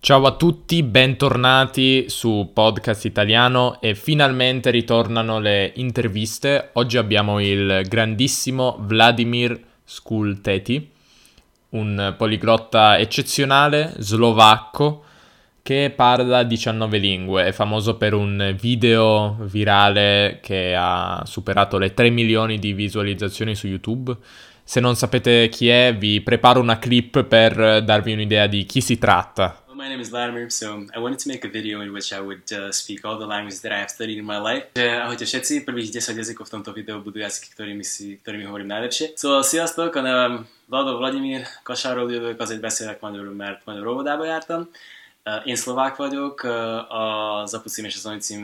Ciao a tutti, bentornati su Podcast Italiano e finalmente ritornano le interviste. Oggi abbiamo il grandissimo Vladimir Skulteti, un poliglotta eccezionale, slovacco, che parla 19 lingue. È famoso per un video virale che ha superato le 3 milioni di visualizzazioni su YouTube. Se non sapete chi è, vi preparo una clip per darvi un'idea di chi si tratta. My name is Vladimir, so I wanted to make a video in which I would uh, speak all the languages that I have studied in my life. Ahojte všetci, prvých 10 jazykov v tomto videu budú jazyky, ktorými, si, ktorými hovorím najlepšie. Szóval sziasztok, a nevem Vlado Vladimir, Kasáról jövök, azért beszélek magyarul, mert magyar óvodába jártam. Én szlovák vagyok, az apucím és az anyucím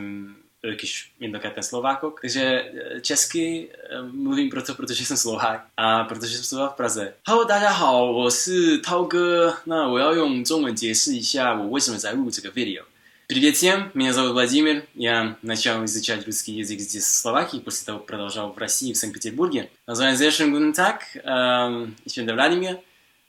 ők is mind a ketten szlovákok. Takže česky mluvím proto, protože jsem Slovák a protože jsem studoval v Praze. Hello，大家好，我是涛哥。那我要用中文解释一下我为什么在录这个 видео. Привет всем, меня зовут Владимир. Я начал изучать русский язык здесь, в Словакии, после того продолжал в России, в Санкт-Петербурге. Название sehr schönen guten Tag. Ich bin der Vladimir.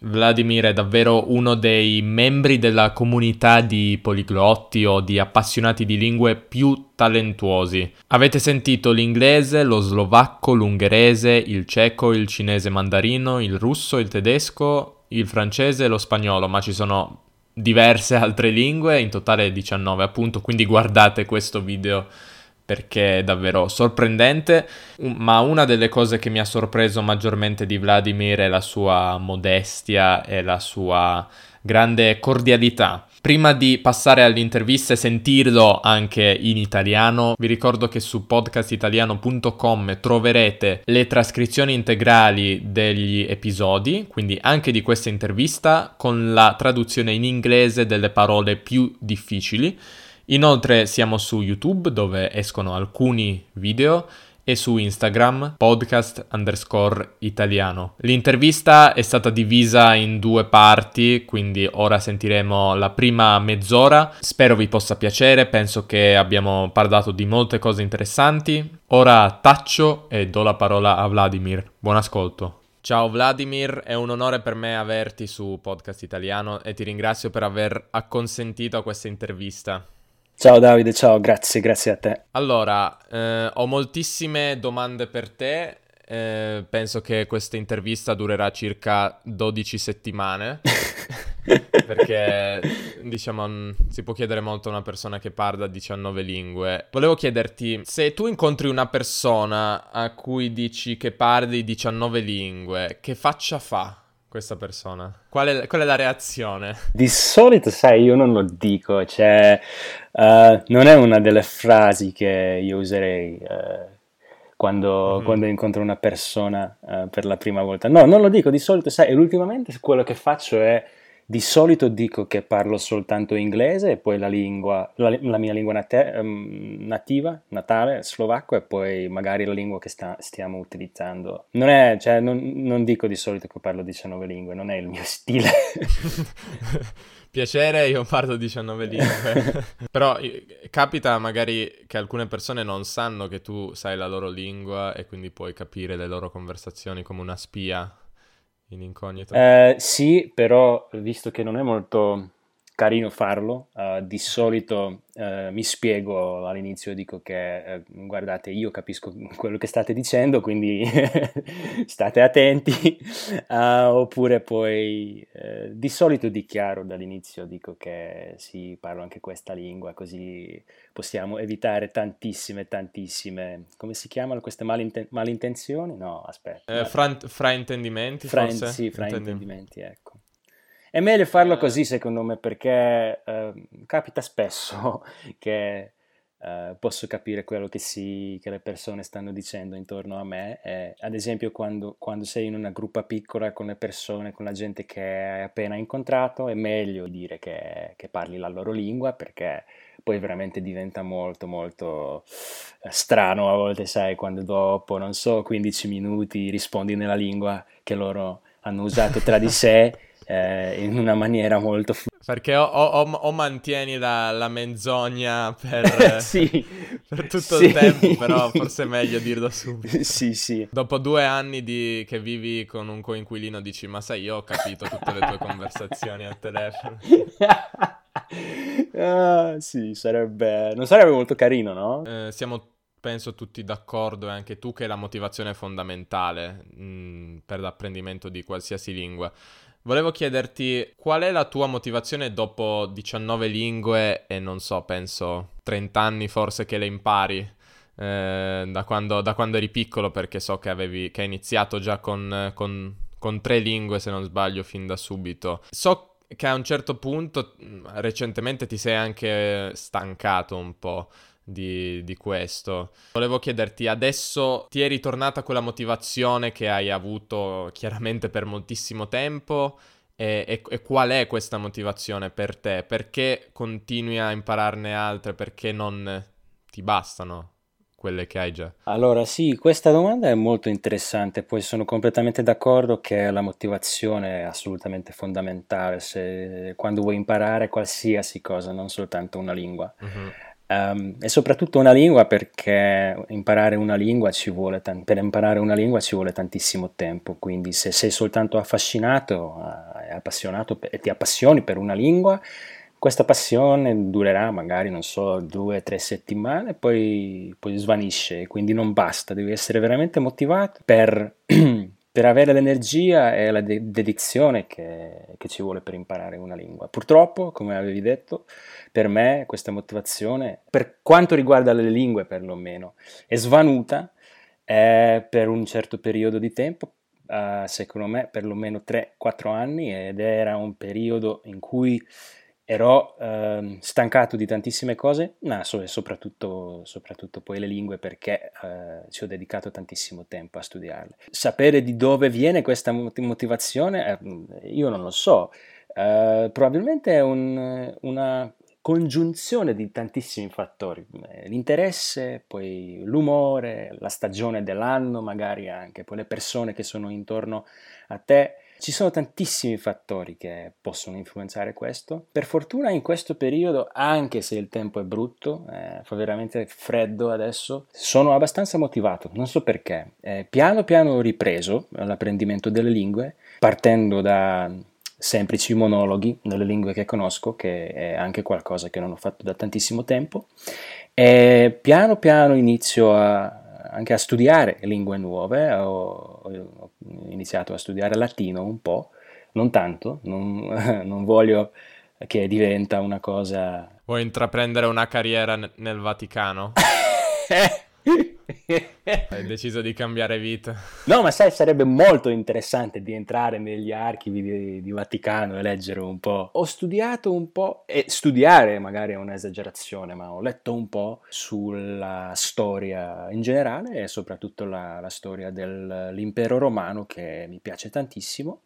Vladimir è davvero uno dei membri della comunità di poliglotti o di appassionati di lingue più talentuosi. Avete sentito l'inglese, lo slovacco, l'ungherese, il ceco, il cinese mandarino, il russo, il tedesco, il francese e lo spagnolo, ma ci sono diverse altre lingue, in totale 19 appunto, quindi guardate questo video perché è davvero sorprendente, ma una delle cose che mi ha sorpreso maggiormente di Vladimir è la sua modestia e la sua grande cordialità. Prima di passare all'intervista e sentirlo anche in italiano, vi ricordo che su podcastitaliano.com troverete le trascrizioni integrali degli episodi, quindi anche di questa intervista, con la traduzione in inglese delle parole più difficili. Inoltre siamo su YouTube dove escono alcuni video e su Instagram podcast underscore italiano. L'intervista è stata divisa in due parti, quindi ora sentiremo la prima mezz'ora. Spero vi possa piacere, penso che abbiamo parlato di molte cose interessanti. Ora taccio e do la parola a Vladimir. Buon ascolto. Ciao Vladimir, è un onore per me averti su Podcast Italiano e ti ringrazio per aver acconsentito a questa intervista. Ciao Davide, ciao, grazie, grazie a te. Allora, eh, ho moltissime domande per te. Eh, penso che questa intervista durerà circa 12 settimane. perché diciamo si può chiedere molto a una persona che parla 19 lingue. Volevo chiederti se tu incontri una persona a cui dici che parli 19 lingue, che faccia fa? Questa persona? Qual è, qual è, la reazione? Di solito, sai, io non lo dico, cioè, uh, non è una delle frasi che io userei uh, quando, mm. quando, incontro una persona uh, per la prima volta. No, non lo dico, di solito, sai, ultimamente quello che faccio è di solito dico che parlo soltanto inglese e poi la, lingua, la, la mia lingua nate, um, nativa, natale, slovacco e poi magari la lingua che sta, stiamo utilizzando. Non, è, cioè, non, non dico di solito che parlo 19 lingue, non è il mio stile. Piacere, io parlo 19 lingue. Però capita magari che alcune persone non sanno che tu sai la loro lingua e quindi puoi capire le loro conversazioni come una spia in incognito? Eh, sì, però visto che non è molto carino farlo, uh, di solito uh, mi spiego all'inizio, dico che uh, guardate io capisco quello che state dicendo, quindi state attenti, oppure poi di solito dichiaro dall'inizio, dico che sì, parlo anche questa lingua, così possiamo evitare tantissime, tantissime, come si chiamano queste malinten- malintenzioni? No, aspetta. Eh, fra- fraintendimenti, fra- forse? Sì, fraintendimenti, ecco. È meglio farlo così, secondo me, perché eh, capita spesso che eh, posso capire quello che, si, che, le persone stanno dicendo intorno a me. Eh, ad esempio, quando, quando, sei in una gruppa piccola con le persone, con la gente che hai appena incontrato, è meglio dire che, che parli la loro lingua perché poi veramente diventa molto molto eh, strano a volte, sai, quando dopo, non so, 15 minuti rispondi nella lingua che loro hanno usato tra di sé eh, in una maniera molto... Perché o, o, o mantieni la, la, menzogna per, sì, per tutto sì. il tempo, però forse è meglio dirlo subito. Sì, sì. Dopo due anni di, che vivi con un coinquilino dici, ma sai, io ho capito tutte le tue conversazioni al telefono. ah, sì, sarebbe... Non sarebbe molto carino, no? Eh, siamo penso tutti d'accordo e anche tu che la motivazione è fondamentale mh, mm, per l'apprendimento di qualsiasi lingua. Volevo chiederti qual è la tua motivazione dopo 19 lingue e non so, penso 30 anni forse che le impari eh, da, quando, da, quando, eri piccolo perché so che, avevi, che hai iniziato già con, con, con tre lingue se non sbaglio fin da subito. So che a un certo punto recentemente ti sei anche stancato un po' di, di, questo. Volevo chiederti, adesso ti è ritornata quella motivazione che hai avuto chiaramente per moltissimo tempo? E, e, e, qual è questa motivazione per te? Perché continui a impararne altre? Perché non ti bastano quelle che hai già? Allora sì, questa domanda è molto interessante, poi sono completamente d'accordo che la motivazione è assolutamente fondamentale se, quando vuoi imparare qualsiasi cosa, non soltanto una lingua. Uh-huh. Um, e soprattutto una lingua perché imparare una lingua ci vuole t- per imparare una lingua ci vuole tantissimo tempo, quindi se sei soltanto affascinato uh, appassionato e ti appassioni per una lingua, questa passione durerà magari, non so, due o tre settimane, poi, poi svanisce, quindi non basta, devi essere veramente motivato per per avere l'energia e la de- dedizione che, che, ci vuole per imparare una lingua. Purtroppo, come avevi detto, per me questa motivazione, per quanto riguarda le lingue perlomeno, è svanuta eh, per un certo periodo di tempo, eh, secondo me perlomeno 3-4 anni, ed era un periodo in cui ero eh, stancato di tantissime cose, ma so, soprattutto, soprattutto, poi le lingue perché eh, ci ho dedicato tantissimo tempo a studiarle. Sapere di dove viene questa motivazione, eh, io non lo so, eh, probabilmente è un, una congiunzione di tantissimi fattori, l'interesse, poi l'umore, la stagione dell'anno, magari anche poi le persone che sono intorno a te ci sono tantissimi fattori che possono influenzare questo. Per fortuna in questo periodo, anche se il tempo è brutto, eh, fa veramente freddo adesso, sono abbastanza motivato, non so perché. Eh, piano piano ho ripreso l'apprendimento delle lingue, partendo da semplici monologhi nelle lingue che conosco, che è anche qualcosa che non ho fatto da tantissimo tempo, e piano piano inizio a anche a studiare lingue nuove, ho, ho, iniziato a studiare latino un po', non tanto, non, non voglio che diventa una cosa... Vuoi intraprendere una carriera nel Vaticano? Deciso di cambiare vita. No, ma sai, sarebbe molto interessante di entrare negli archivi di, di, Vaticano e leggere un po'. Ho studiato un po', e studiare magari è un'esagerazione, ma ho letto un po' sulla storia in generale e soprattutto la, la storia dell'impero romano che mi piace tantissimo.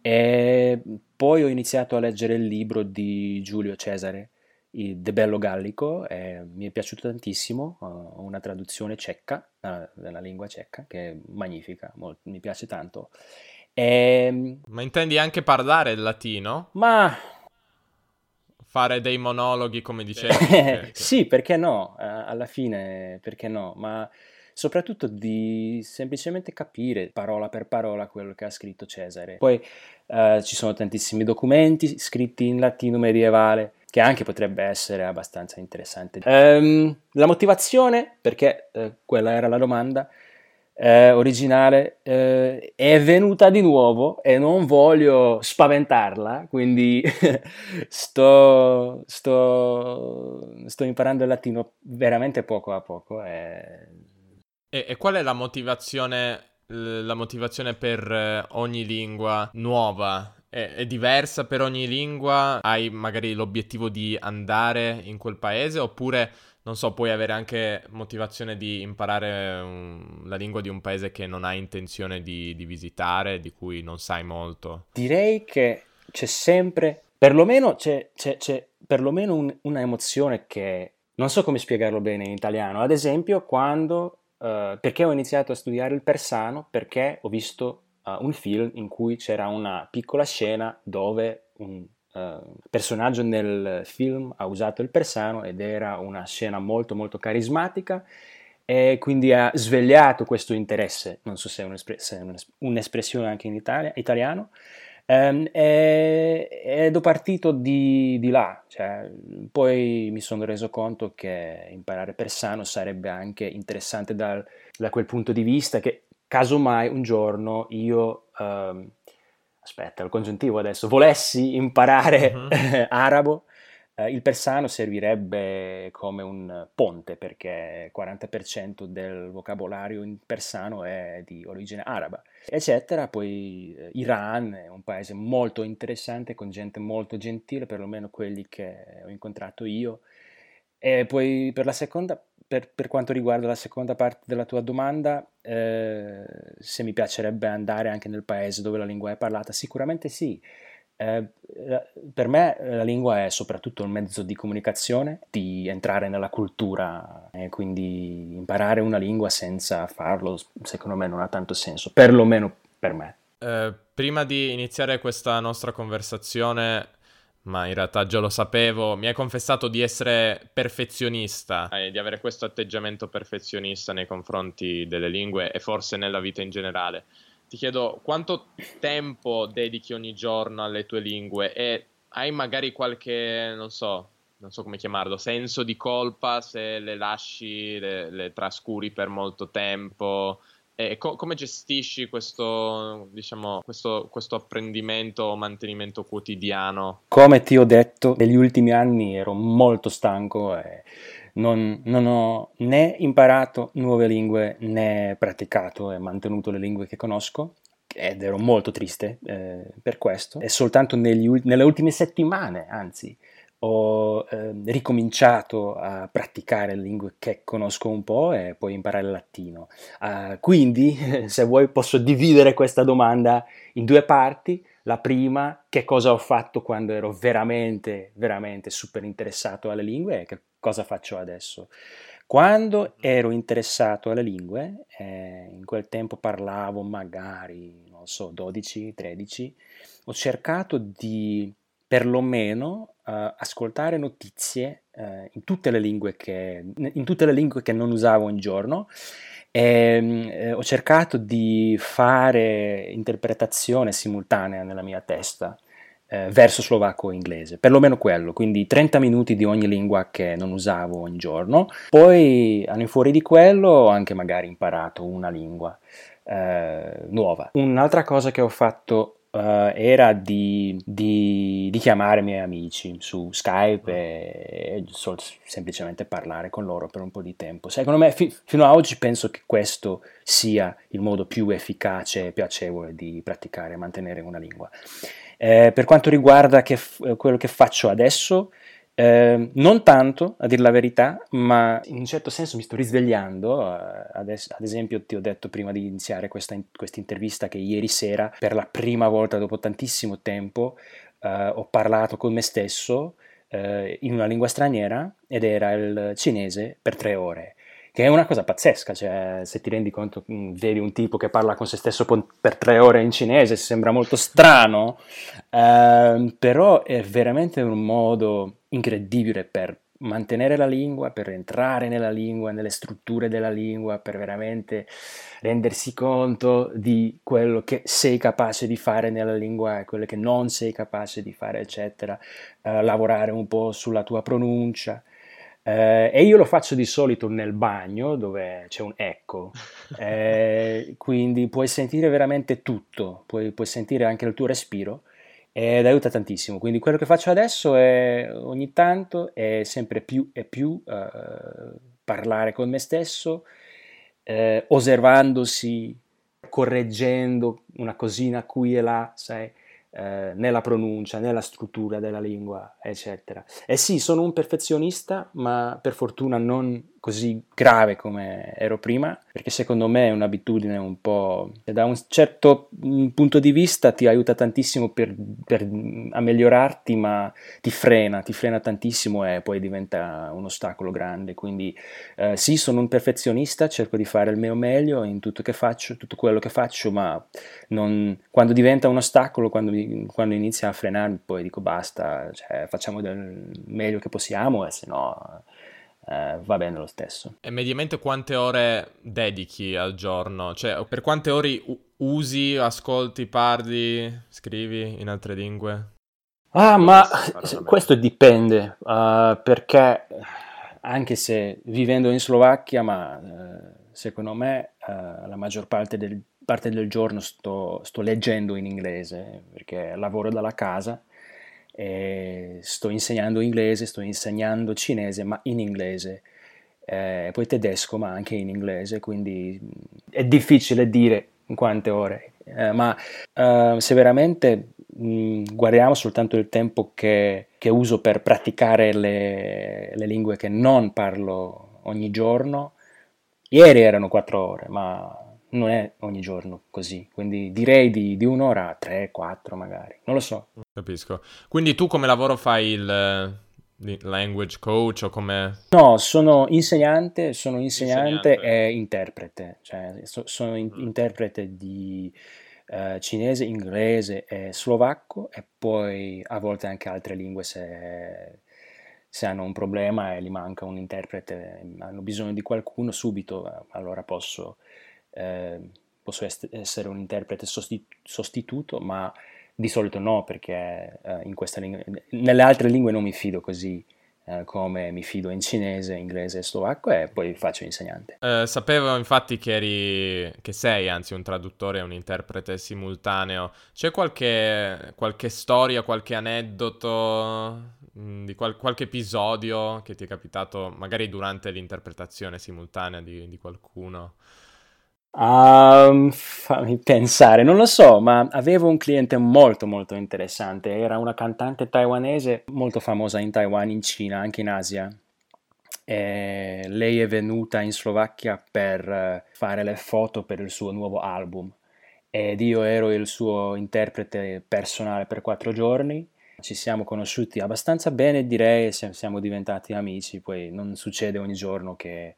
E poi ho iniziato a leggere il libro di Giulio Cesare De Bello Gallico, eh, mi è piaciuto tantissimo, ho una traduzione cecca, uh, della lingua cecca, che è magnifica, molto, mi piace tanto. E... Ehm, ma intendi anche parlare il latino? Ma... Fare dei monologhi come dicevi? sì, perché no, uh, alla fine perché no, ma soprattutto di semplicemente capire parola per parola quello che ha scritto Cesare. Poi uh, ci sono tantissimi documenti scritti in latino medievale che anche potrebbe essere abbastanza interessante. Um, la motivazione, perché eh, quella era la domanda eh, originale, eh, è venuta di nuovo e non voglio spaventarla, quindi sto, sto, sto, imparando il latino veramente poco a poco. E... E, e qual è la motivazione, la motivazione per eh, ogni lingua nuova è, è, diversa per ogni lingua? Hai magari l'obiettivo di andare in quel paese oppure, non so, puoi avere anche motivazione di imparare un, la lingua di un paese che non hai intenzione di, di visitare, di cui non sai molto? Direi che c'è sempre, perlomeno c'è, c'è, c'è perlomeno un, una emozione che non so come spiegarlo bene in italiano. Ad esempio, quando, uh, perché ho iniziato a studiare il persano? Perché ho visto uh, un film in cui c'era una piccola scena dove un uh, personaggio nel film ha usato il persano ed era una scena molto molto carismatica e quindi ha svegliato questo interesse, non so se è, un'espre- se è un'espressione anche in Italia, italiano, Um, e, ed ho partito di, di là, cioè, poi mi sono reso conto che imparare persano sarebbe anche interessante dal, da quel punto di vista che casomai un giorno io, um, aspetta, il congiuntivo adesso, volessi imparare uh-huh. arabo, eh, il persano servirebbe come un ponte perché il 40% del vocabolario in persano è di origine araba, eccetera. Poi eh, Iran è un paese molto interessante con gente molto gentile, perlomeno quelli che ho incontrato io. E poi per, seconda, per, per quanto riguarda la seconda parte della tua domanda, eh, se mi piacerebbe andare anche nel paese dove la lingua è parlata, sicuramente sì. Eh, per me la lingua è soprattutto un mezzo di comunicazione, di entrare nella cultura e quindi imparare una lingua senza farlo secondo me non ha tanto senso, perlomeno per me. Eh, prima di iniziare questa nostra conversazione, ma in realtà già lo sapevo, mi hai confessato di essere perfezionista. E di avere questo atteggiamento perfezionista nei confronti delle lingue e forse nella vita in generale. Ti chiedo quanto tempo dedichi ogni giorno alle tue lingue? E hai magari qualche, non so, non so come chiamarlo, senso di colpa se le lasci, le, le trascuri per molto tempo? E co- come gestisci questo, diciamo, questo, questo apprendimento o mantenimento quotidiano? Come ti ho detto, negli ultimi anni ero molto stanco e non, non, ho né imparato nuove lingue né praticato e mantenuto le lingue che conosco ed ero molto triste eh, per questo. E soltanto negli, nelle ultime settimane, anzi, ho eh, ricominciato a praticare le lingue che conosco un po' e poi imparare il latino. Uh, quindi, se vuoi, posso dividere questa domanda in due parti. La prima, che cosa ho fatto quando ero veramente, veramente super interessato alle lingue e che cosa faccio adesso. Quando ero interessato alle lingue, eh, in quel tempo parlavo magari, non so, 12, 13, ho cercato di perlomeno uh, ascoltare notizie uh, in, tutte che, in, tutte le lingue che, non usavo un giorno e eh, ho cercato di fare interpretazione simultanea nella mia testa eh, verso slovacco o inglese, perlomeno quello, quindi 30 minuti di ogni lingua che non usavo ogni giorno. Poi, al fuori di quello, ho anche magari imparato una lingua eh, nuova. Un'altra cosa che ho fatto Uh, era di, di, di, chiamare i miei amici su Skype e, e sol- semplicemente parlare con loro per un po' di tempo. Secondo me, fi- fino ad oggi penso che questo sia il modo più efficace e piacevole di praticare e mantenere una lingua. Eh, per quanto riguarda che f- quello che faccio adesso, eh, non tanto, a dire la verità, ma in un certo senso mi sto risvegliando. Uh, adesso, ad esempio, ti ho detto prima di iniziare questa, in- questa, intervista che ieri sera, per la prima volta dopo tantissimo tempo, uh, ho parlato con me stesso uh, in una lingua straniera ed era il cinese per tre ore che è una cosa pazzesca, cioè se ti rendi conto, mm, vedi un tipo che parla con se stesso per tre ore in cinese, sembra molto strano, eh, però è veramente un modo incredibile per mantenere la lingua, per entrare nella lingua, nelle strutture della lingua, per veramente rendersi conto di quello che sei capace di fare nella lingua e quello che non sei capace di fare, eccetera, eh, lavorare un po' sulla tua pronuncia. Eh, e io lo faccio di solito nel bagno dove c'è un eco, eh, quindi puoi sentire veramente tutto, puoi, puoi, sentire anche il tuo respiro ed aiuta tantissimo. Quindi quello che faccio adesso è ogni tanto è sempre più e più eh, parlare con me stesso, eh, osservandosi, correggendo una cosina qui e là, sai eh, nella pronuncia, nella struttura della lingua, eccetera. E sì, sono un perfezionista, ma per fortuna non così grave come ero prima, perché secondo me è un'abitudine un po'... da un certo punto di vista ti aiuta tantissimo per, per, a migliorarti, ma ti frena, ti frena tantissimo e poi diventa un ostacolo grande. Quindi eh, sì, sono un perfezionista, cerco di fare il mio meglio in tutto che faccio, tutto quello che faccio, ma non, quando diventa un ostacolo, quando, quando inizia a frenarmi, poi dico basta, cioè, facciamo del meglio che possiamo e se no eh, va bene lo stesso. E mediamente quante ore dedichi al giorno? Cioè, per quante ore usi, ascolti, parli, scrivi in altre lingue? Ah, ma questo dipende, uh, perché anche se vivendo in Slovacchia, ma uh, secondo me uh, la maggior parte del, parte del giorno sto, sto, leggendo in inglese, perché lavoro dalla casa eh, sto insegnando inglese, sto insegnando cinese, ma in inglese, eh, poi tedesco, ma anche in inglese, quindi è difficile dire in quante ore, eh, ma eh, se veramente mh, guardiamo soltanto il tempo che, che uso per praticare le, le lingue che non parlo ogni giorno, ieri erano quattro ore, ma non è ogni giorno così, quindi direi di, di un'ora a tre, quattro magari, non lo so. Capisco. Quindi tu come lavoro fai il language coach o come... No, sono insegnante, sono insegnante, insegnante. e interprete, cioè so, sono in, mm. interprete di uh, cinese, inglese e slovacco e poi a volte anche altre lingue se se hanno un problema e gli manca un interprete, hanno bisogno di qualcuno subito, allora posso eh, posso est- essere un interprete sostitu- sostituto, ma di solito no, perché eh, in lingua, nelle altre lingue non mi fido così eh, come mi fido in cinese, inglese e slovacco e poi faccio insegnante. Eh, sapevo infatti che, eri, che sei anzi un traduttore e un interprete simultaneo. C'è qualche, qualche storia, qualche aneddoto mm, di qual- qualche episodio che ti è capitato magari durante l'interpretazione simultanea di, di qualcuno? Um, fammi pensare, non lo so, ma avevo un cliente molto molto interessante, era una cantante taiwanese molto famosa in Taiwan, in Cina, anche in Asia. E lei è venuta in Slovacchia per fare le foto per il suo nuovo album ed io ero il suo interprete personale per quattro giorni. Ci siamo conosciuti abbastanza bene, direi, siamo diventati amici, poi non succede ogni giorno che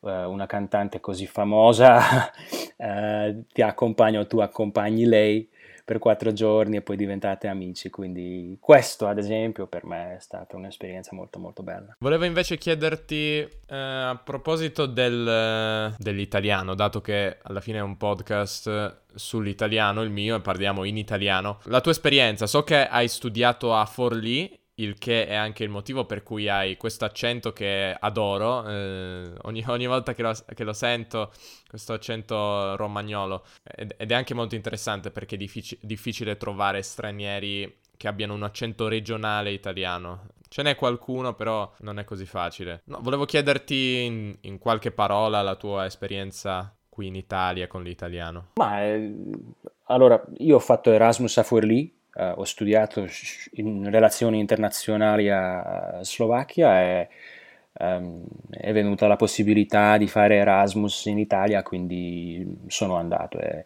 una cantante così famosa eh, ti accompagna o tu accompagni lei per quattro giorni e poi diventate amici, quindi questo ad esempio per me è stata un'esperienza molto molto bella. Volevo invece chiederti eh, a proposito del, dell'italiano, dato che alla fine è un podcast sull'italiano, il mio, e parliamo in italiano, la tua esperienza, so che hai studiato a Forlì il che è anche il motivo per cui hai questo accento che adoro. Eh, ogni, ogni, volta che lo, che lo, sento, questo accento romagnolo. Ed, ed, è anche molto interessante perché è diffic- difficile trovare stranieri che abbiano un accento regionale italiano. Ce n'è qualcuno, però non è così facile. No, volevo chiederti in, in, qualche parola la tua esperienza qui in Italia con l'italiano. Ma eh, allora, io ho fatto Erasmus a Forlì Uh, ho studiato in relazioni internazionali a Slovacchia e um, è venuta la possibilità di fare Erasmus in Italia, quindi sono andato. E,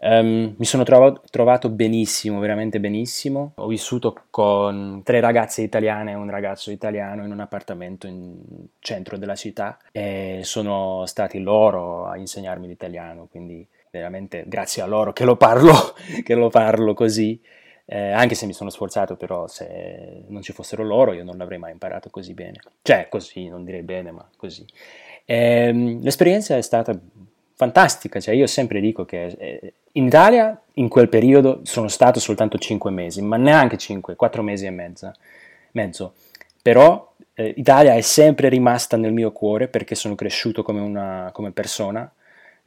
um, mi sono trovato, trovato benissimo, veramente benissimo. Ho vissuto con tre ragazze italiane e un ragazzo italiano in un appartamento in centro della città e sono stati loro a insegnarmi l'italiano, quindi veramente grazie a loro che lo parlo, che lo parlo così. Eh, anche se mi sono sforzato, però se non ci fossero loro io non l'avrei mai imparato così bene. Cioè, così, non direi bene, ma così. Eh, l'esperienza è stata fantastica, cioè io sempre dico che eh, in Italia in quel periodo sono stato soltanto 5 mesi, ma neanche 5, 4 mesi e mezza, mezzo. Però eh, Italia è sempre rimasta nel mio cuore perché sono cresciuto come, una, come persona.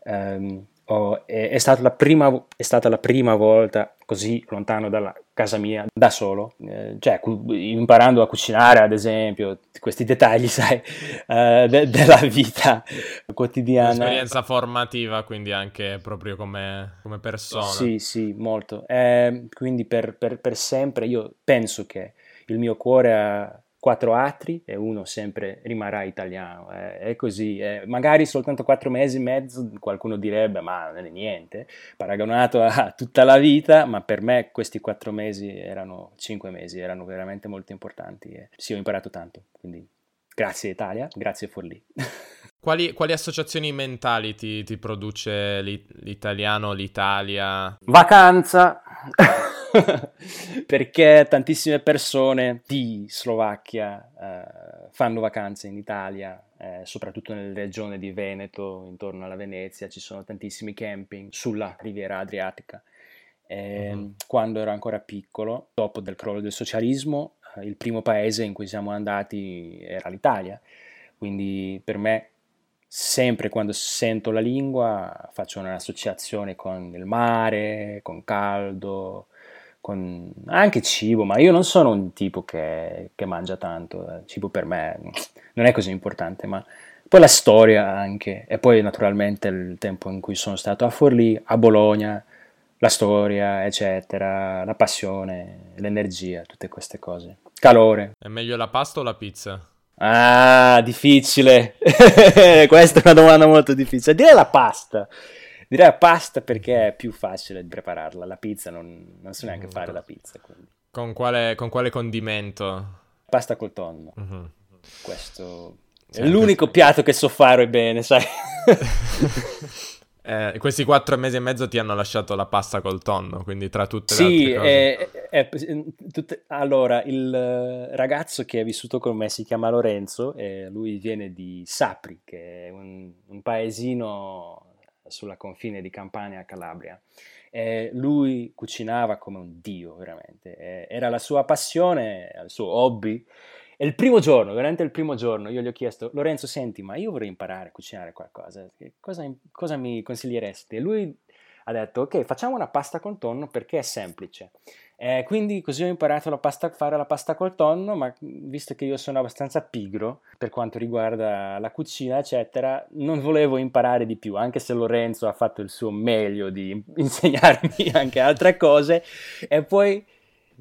Um, Oh, è, è, stata prima, è, stata la prima, volta così lontano dalla casa mia da solo, eh, cioè cu- imparando a cucinare ad esempio, questi dettagli sai, uh, de- della vita quotidiana. Un'esperienza formativa quindi anche proprio come, come persona. Sì, sì, molto. Eh, quindi per, per, per sempre io penso che il mio cuore ha quattro altri e uno sempre rimarrà italiano. Eh, è così. Eh, magari soltanto quattro mesi e mezzo qualcuno direbbe ma non è niente, paragonato a tutta la vita, ma per me questi quattro mesi erano cinque mesi, erano veramente molto importanti e sì, ho imparato tanto. Quindi grazie Italia, grazie Forlì. Quali, quali, associazioni mentali ti, ti produce l'italiano, l'Italia? Vacanza! perché tantissime persone di Slovacchia eh, fanno vacanze in Italia, eh, soprattutto nella regione di Veneto, intorno alla Venezia, ci sono tantissimi camping sulla riviera adriatica. Eh, mm-hmm. Quando ero ancora piccolo, dopo del crollo del socialismo, eh, il primo paese in cui siamo andati era l'Italia, quindi per me sempre quando sento la lingua faccio un'associazione con il mare, con caldo, con anche cibo, ma io non sono un tipo che, che mangia tanto, il cibo per me non è così importante, ma poi la storia anche, e poi naturalmente il tempo in cui sono stato a Forlì, a Bologna, la storia, eccetera, la passione, l'energia, tutte queste cose. Calore. È meglio la pasta o la pizza? Ah, difficile. Questa è una domanda molto difficile. Direi la pasta. Direi la pasta perché è più facile di prepararla. La pizza non, non so neanche mm, fare la pizza. Con quale, con quale, condimento? Pasta col tonno. Mm-hmm. Questo è l'unico piatto che so fare bene, sai. Eh, questi quattro mesi e mezzo ti hanno lasciato la pasta col tonno, quindi tra tutte le sì, altre cose. È, è, tutte, allora, il eh, ragazzo che è vissuto con me si chiama Lorenzo e lui viene di Sapri, che è un, un paesino sulla confine di Campania a Calabria. E lui cucinava come un dio, veramente. era la sua passione, il suo hobby e il primo giorno, veramente il primo giorno, io gli ho chiesto, Lorenzo, senti, ma io vorrei imparare a cucinare qualcosa, cosa, cosa mi consiglieresti? E lui ha detto, ok, facciamo una pasta col tonno perché è semplice. Eh, quindi così ho imparato a fare la pasta col tonno, ma visto che io sono abbastanza pigro per quanto riguarda la cucina, eccetera, non volevo imparare di più, anche se Lorenzo ha fatto il suo meglio di insegnarmi anche altre cose. E poi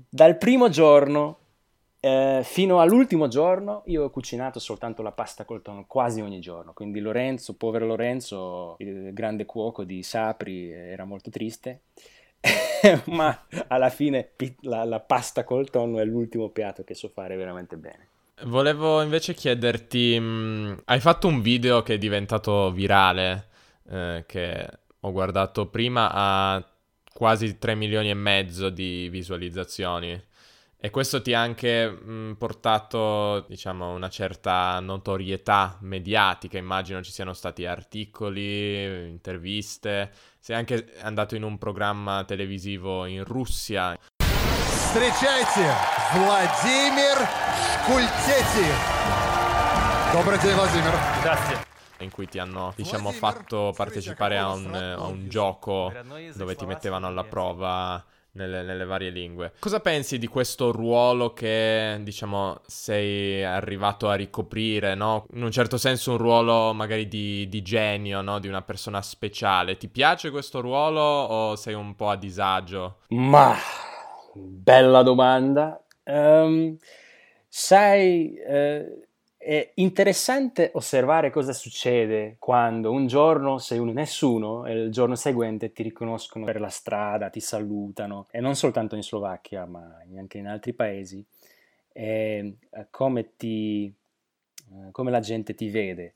dal primo giorno eh, fino all'ultimo giorno io ho cucinato soltanto la pasta col tonno quasi ogni giorno, quindi Lorenzo, povero Lorenzo, il grande cuoco di Sapri, era molto triste, ma alla fine la, la pasta col tonno è l'ultimo piatto che so fare veramente bene. Volevo invece chiederti, mh, mm, hai fatto un video che è diventato virale, eh, che ho guardato prima a quasi 3 milioni e mezzo di visualizzazioni. E questo ti ha anche mh, portato, diciamo, una certa notorietà mediatica. Immagino ci siano stati articoli, interviste. Sei anche andato in un programma televisivo in Russia. Встречайте, Владимир Шкультети. Добрый день, Владимир. Grazie in cui ti hanno diciamo fatto partecipare a un, a un gioco dove ti mettevano alla prova nelle, nelle, varie lingue. Cosa pensi di questo ruolo che, diciamo, sei arrivato a ricoprire, no? In un certo senso un ruolo magari di, di genio, no? Di una persona speciale. Ti piace questo ruolo o sei un po' a disagio? Ma, bella domanda. Um, sai... Uh è interessante osservare cosa succede quando un giorno sei un nessuno e il giorno seguente ti riconoscono per la strada, ti salutano, e non soltanto in Slovacchia, ma anche in altri paesi, e eh, come, ti, eh, come la gente ti vede.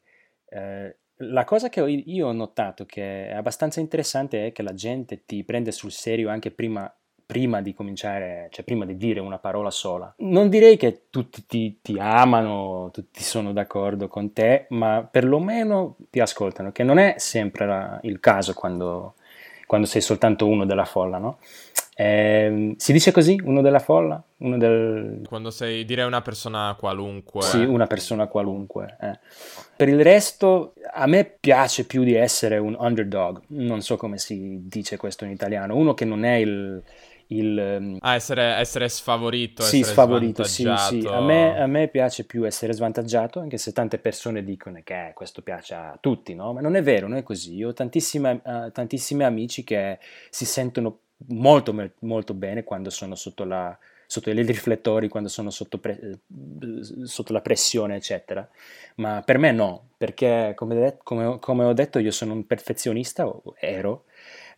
Eh, la cosa che io ho notato che è abbastanza interessante è che la gente ti prende sul serio anche prima prima di cominciare, cioè prima di dire una parola sola. Non direi che tutti ti, ti, amano, tutti sono d'accordo con te, ma perlomeno ti ascoltano, che non è sempre la, il caso quando, quando, sei soltanto uno della folla, no? Eh, si dice così, uno della folla? Uno del... Quando sei, direi una persona qualunque. Sì, una persona qualunque. Eh. Per il resto, a me piace più di essere un underdog, non so come si dice questo in italiano, uno che non è il il... Ehm, ah, essere, essere sfavorito, sì, essere sfavorito, sì, sì. A me, a me, piace più essere svantaggiato, anche se tante persone dicono che eh, questo piace a tutti, no? Ma non è vero, non è così. Io ho tantissime, uh, tantissimi amici che si sentono molto, molto bene quando sono sotto la sotto i riflettori quando sono sotto, pre- sotto, la pressione, eccetera. Ma per me no, perché come, de- come, come ho detto io sono un perfezionista, ero,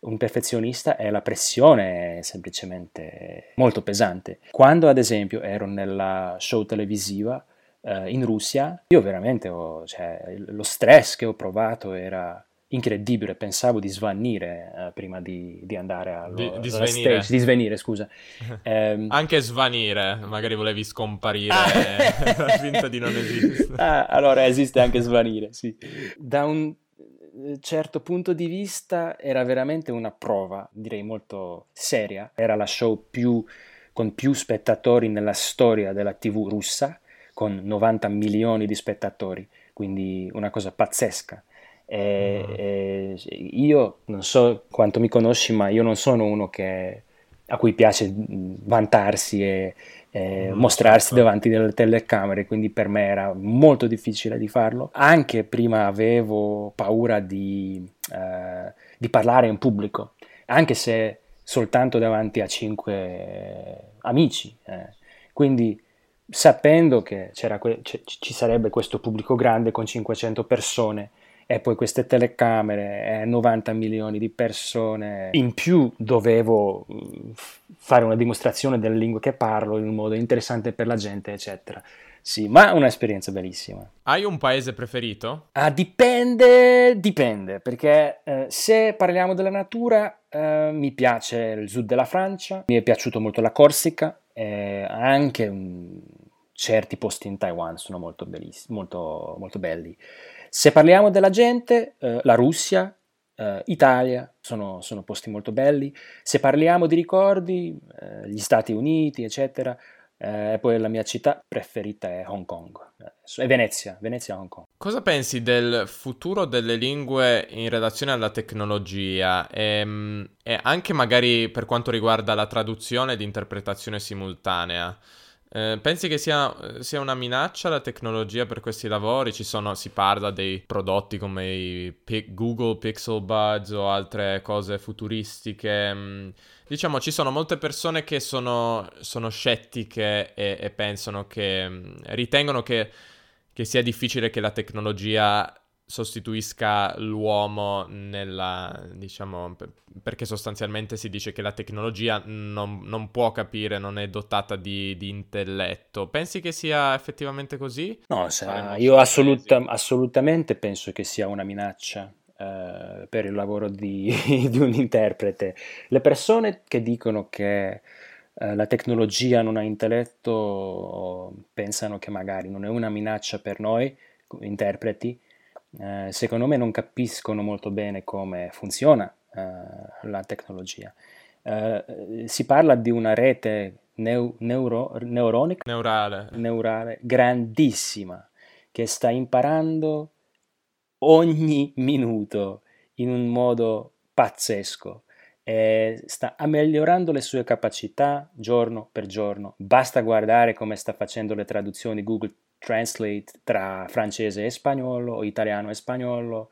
un perfezionista e la pressione è semplicemente molto pesante. Quando ad esempio ero nella show televisiva eh, in Russia, io veramente ho, cioè, lo stress che ho provato era incredibile, pensavo di svanire uh, prima di, di, andare allo, di, di svenire. Stage, di svenire, scusa. Um, Anche svanire, magari volevi scomparire, ah. finta di non esistere. Ah, allora esiste anche svanire, sì. Da un eh, certo punto di vista era veramente una prova, direi molto seria. Era la show più, con più spettatori nella storia della TV russa, con 90 milioni di spettatori, quindi una cosa pazzesca. E, mm. e io non so quanto mi conosci, ma io non sono uno che, a cui piace vantarsi e, e mm, mostrarsi certo. davanti alle telecamere, quindi per me era molto difficile di farlo. Anche prima avevo paura di, eh, di parlare in pubblico, anche se soltanto davanti a cinque amici. Eh. Quindi sapendo che que- c- ci sarebbe questo pubblico grande con 500 persone, e poi queste telecamere, eh, 90 milioni di persone. In più dovevo mm, fare una dimostrazione delle lingue che parlo in un modo interessante per la gente, eccetera. Sì, ma un'esperienza bellissima. Hai un paese preferito? Ah, dipende, dipende, perché eh, se parliamo della natura, eh, mi piace il sud della Francia, mi è piaciuto molto la Corsica, eh, anche um, certi posti in Taiwan sono molto, bellissimi, molto, molto belli. Se parliamo della gente, eh, la Russia, eh, Italia, sono, sono, posti molto belli. Se parliamo di ricordi, eh, gli Stati Uniti, eccetera, eh, e poi la mia città preferita è Hong Kong, è Venezia, Venezia Hong Kong. Cosa pensi del futuro delle lingue in relazione alla tecnologia e, ehm, e anche magari per quanto riguarda la traduzione ed interpretazione simultanea? Eh, pensi che sia, sia, una minaccia la tecnologia per questi lavori? Sono, si parla dei prodotti come i P- Google Pixel Buds o altre cose futuristiche. Mm, diciamo, ci sono molte persone che sono, sono scettiche e, e, pensano che mm, ritengono che, che sia difficile che la tecnologia sostituisca l'uomo nella, diciamo, perché sostanzialmente si dice che la tecnologia non, non può capire, non è dotata di, di, intelletto. Pensi che sia effettivamente così? No, sa, io assoluta, assolutamente penso che sia una minaccia eh, per il lavoro di, di, un interprete. Le persone che dicono che eh, la tecnologia non ha intelletto pensano che magari non è una minaccia per noi interpreti, eh, secondo me non capiscono molto bene come funziona eh, la tecnologia. Eh, si parla di una rete neu- neuro- neuronica, neurale. neurale grandissima che sta imparando ogni minuto in un modo pazzesco e sta migliorando le sue capacità giorno per giorno. Basta guardare come sta facendo le traduzioni Google Translate tra francese e spagnolo o italiano e spagnolo.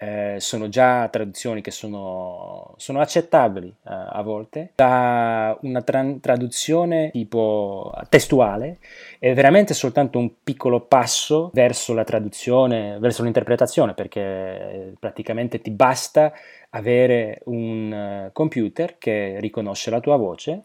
Eh, sono già traduzioni che sono, sono accettabili eh, a volte. Da una tra- traduzione tipo testuale è veramente soltanto un piccolo passo verso la traduzione, verso l'interpretazione, perché eh, praticamente ti basta avere un uh, computer che riconosce la tua voce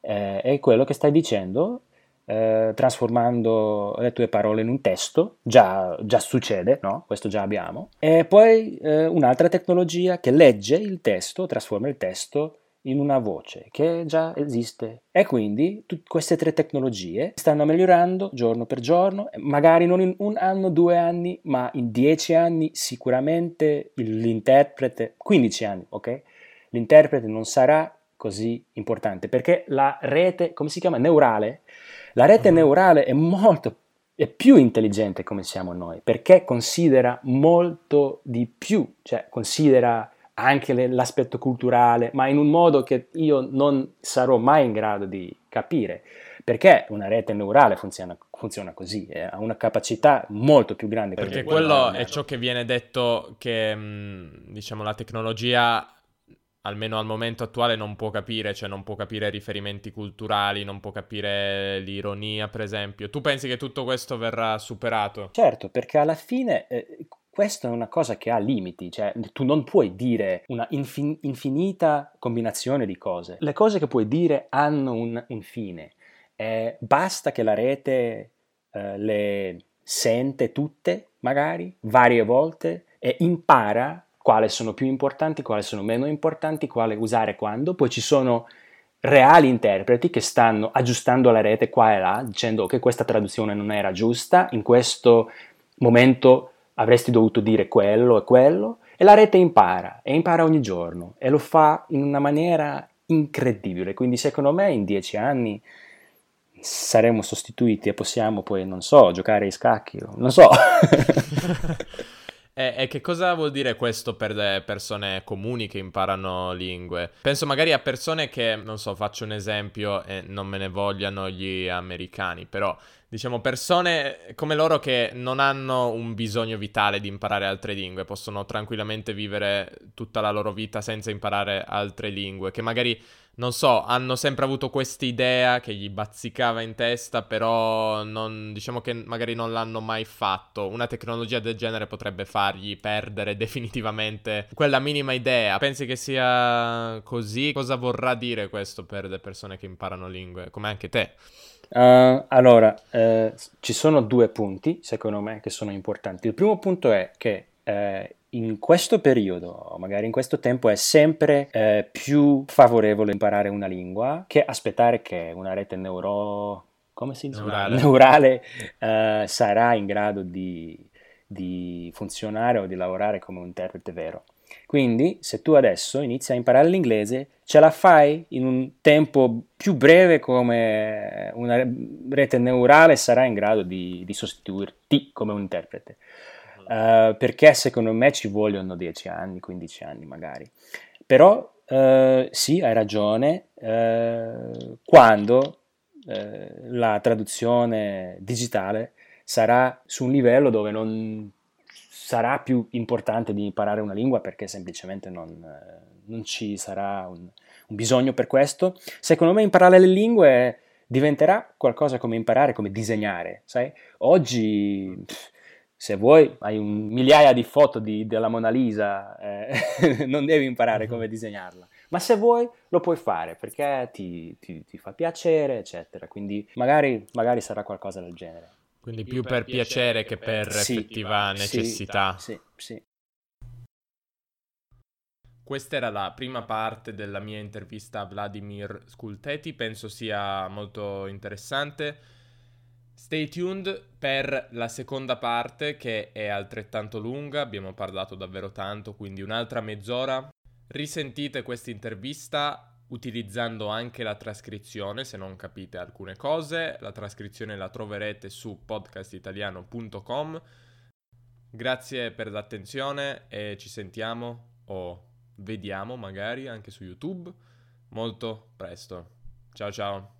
eh, e quello che stai dicendo eh, trasformando le tue parole in un testo, già, già succede, no? Questo già abbiamo. E poi eh, un'altra tecnologia che legge il testo, trasforma il testo in una voce che già esiste. E quindi tutte queste tre tecnologie stanno migliorando giorno per giorno, magari non in un anno, due anni, ma in dieci anni sicuramente l'interprete, 15 anni, ok? L'interprete non sarà così importante perché la rete, come si chiama? Neurale la rete neurale è molto è più intelligente come siamo noi, perché considera molto di più, cioè considera anche le, l'aspetto culturale, ma in un modo che io non sarò mai in grado di capire, perché una rete neurale funziona, funziona così, eh, ha una capacità molto più grande. Perché quello è ciò che viene detto che, diciamo, la tecnologia almeno al momento attuale non può capire, cioè non può capire riferimenti culturali, non può capire l'ironia, per esempio. Tu pensi che tutto questo verrà superato? Certo, perché alla fine eh, questa è una cosa che ha limiti, cioè tu non puoi dire una infin- infinita combinazione di cose. Le cose che puoi dire hanno un, un fine. Eh, basta che la rete eh, le sente tutte, magari, varie volte, e impara quali sono più importanti, quali sono meno importanti, quale usare quando. Poi ci sono reali interpreti che stanno aggiustando la rete qua e là, dicendo che questa traduzione non era giusta, in questo momento avresti dovuto dire quello e quello, e la rete impara, e impara ogni giorno, e lo fa in una maniera incredibile. Quindi secondo me in dieci anni saremo sostituiti e possiamo poi, non so, giocare ai scacchi, non so. E, e, che cosa vuol dire questo per le persone comuni che imparano lingue? Penso magari a persone che, non so, faccio un esempio e non me ne vogliano gli americani, però diciamo persone come loro che non hanno un bisogno vitale di imparare altre lingue, possono tranquillamente vivere tutta la loro vita senza imparare altre lingue, che magari non so, hanno sempre avuto questa idea che gli bazzicava in testa, però non, diciamo che magari non l'hanno mai fatto. Una tecnologia del genere potrebbe fargli perdere definitivamente quella minima idea. Pensi che sia così? Cosa vorrà dire questo per le persone che imparano lingue, come anche te? Uh, allora, uh, ci sono due punti, secondo me, che sono importanti. Il primo punto è che uh, in questo periodo, magari in questo tempo, è sempre eh, più favorevole imparare una lingua che aspettare che una rete neuro... neurale, neurale eh, sarà in grado di, di funzionare o di lavorare come un interprete vero. Quindi, se tu adesso inizi a imparare l'inglese, ce la fai in un tempo più breve come una rete neurale sarà in grado di, di sostituirti come un interprete. Uh, perché secondo me ci vogliono 10 anni, 15 anni magari. Però uh, sì, hai ragione, uh, quando la traduzione digitale sarà su un livello dove non sarà più importante di imparare una lingua perché semplicemente non, non ci sarà un, un bisogno per questo, secondo me imparare le lingue diventerà qualcosa come imparare, come disegnare, sai? Oggi... Pff, se vuoi, hai un migliaia di foto di, della Mona Lisa, eh, non devi imparare mhm. come disegnarla. Ma se vuoi, lo puoi fare perché ti, ti, ti fa piacere, eccetera. Quindi magari, magari, sarà qualcosa del genere. Quindi più, per, per piacere che per sì, effettiva necessità. Sì, sì. Questa era la prima parte della mia intervista a Vladimir Skulteti, penso sia molto interessante. Stay tuned per la seconda parte che è altrettanto lunga, abbiamo parlato davvero tanto, quindi un'altra mezz'ora. Risentite questa intervista utilizzando anche la trascrizione se non capite alcune cose, la trascrizione la troverete su podcastitaliano.com. Grazie per l'attenzione e ci sentiamo o vediamo magari anche su YouTube molto presto. Ciao ciao.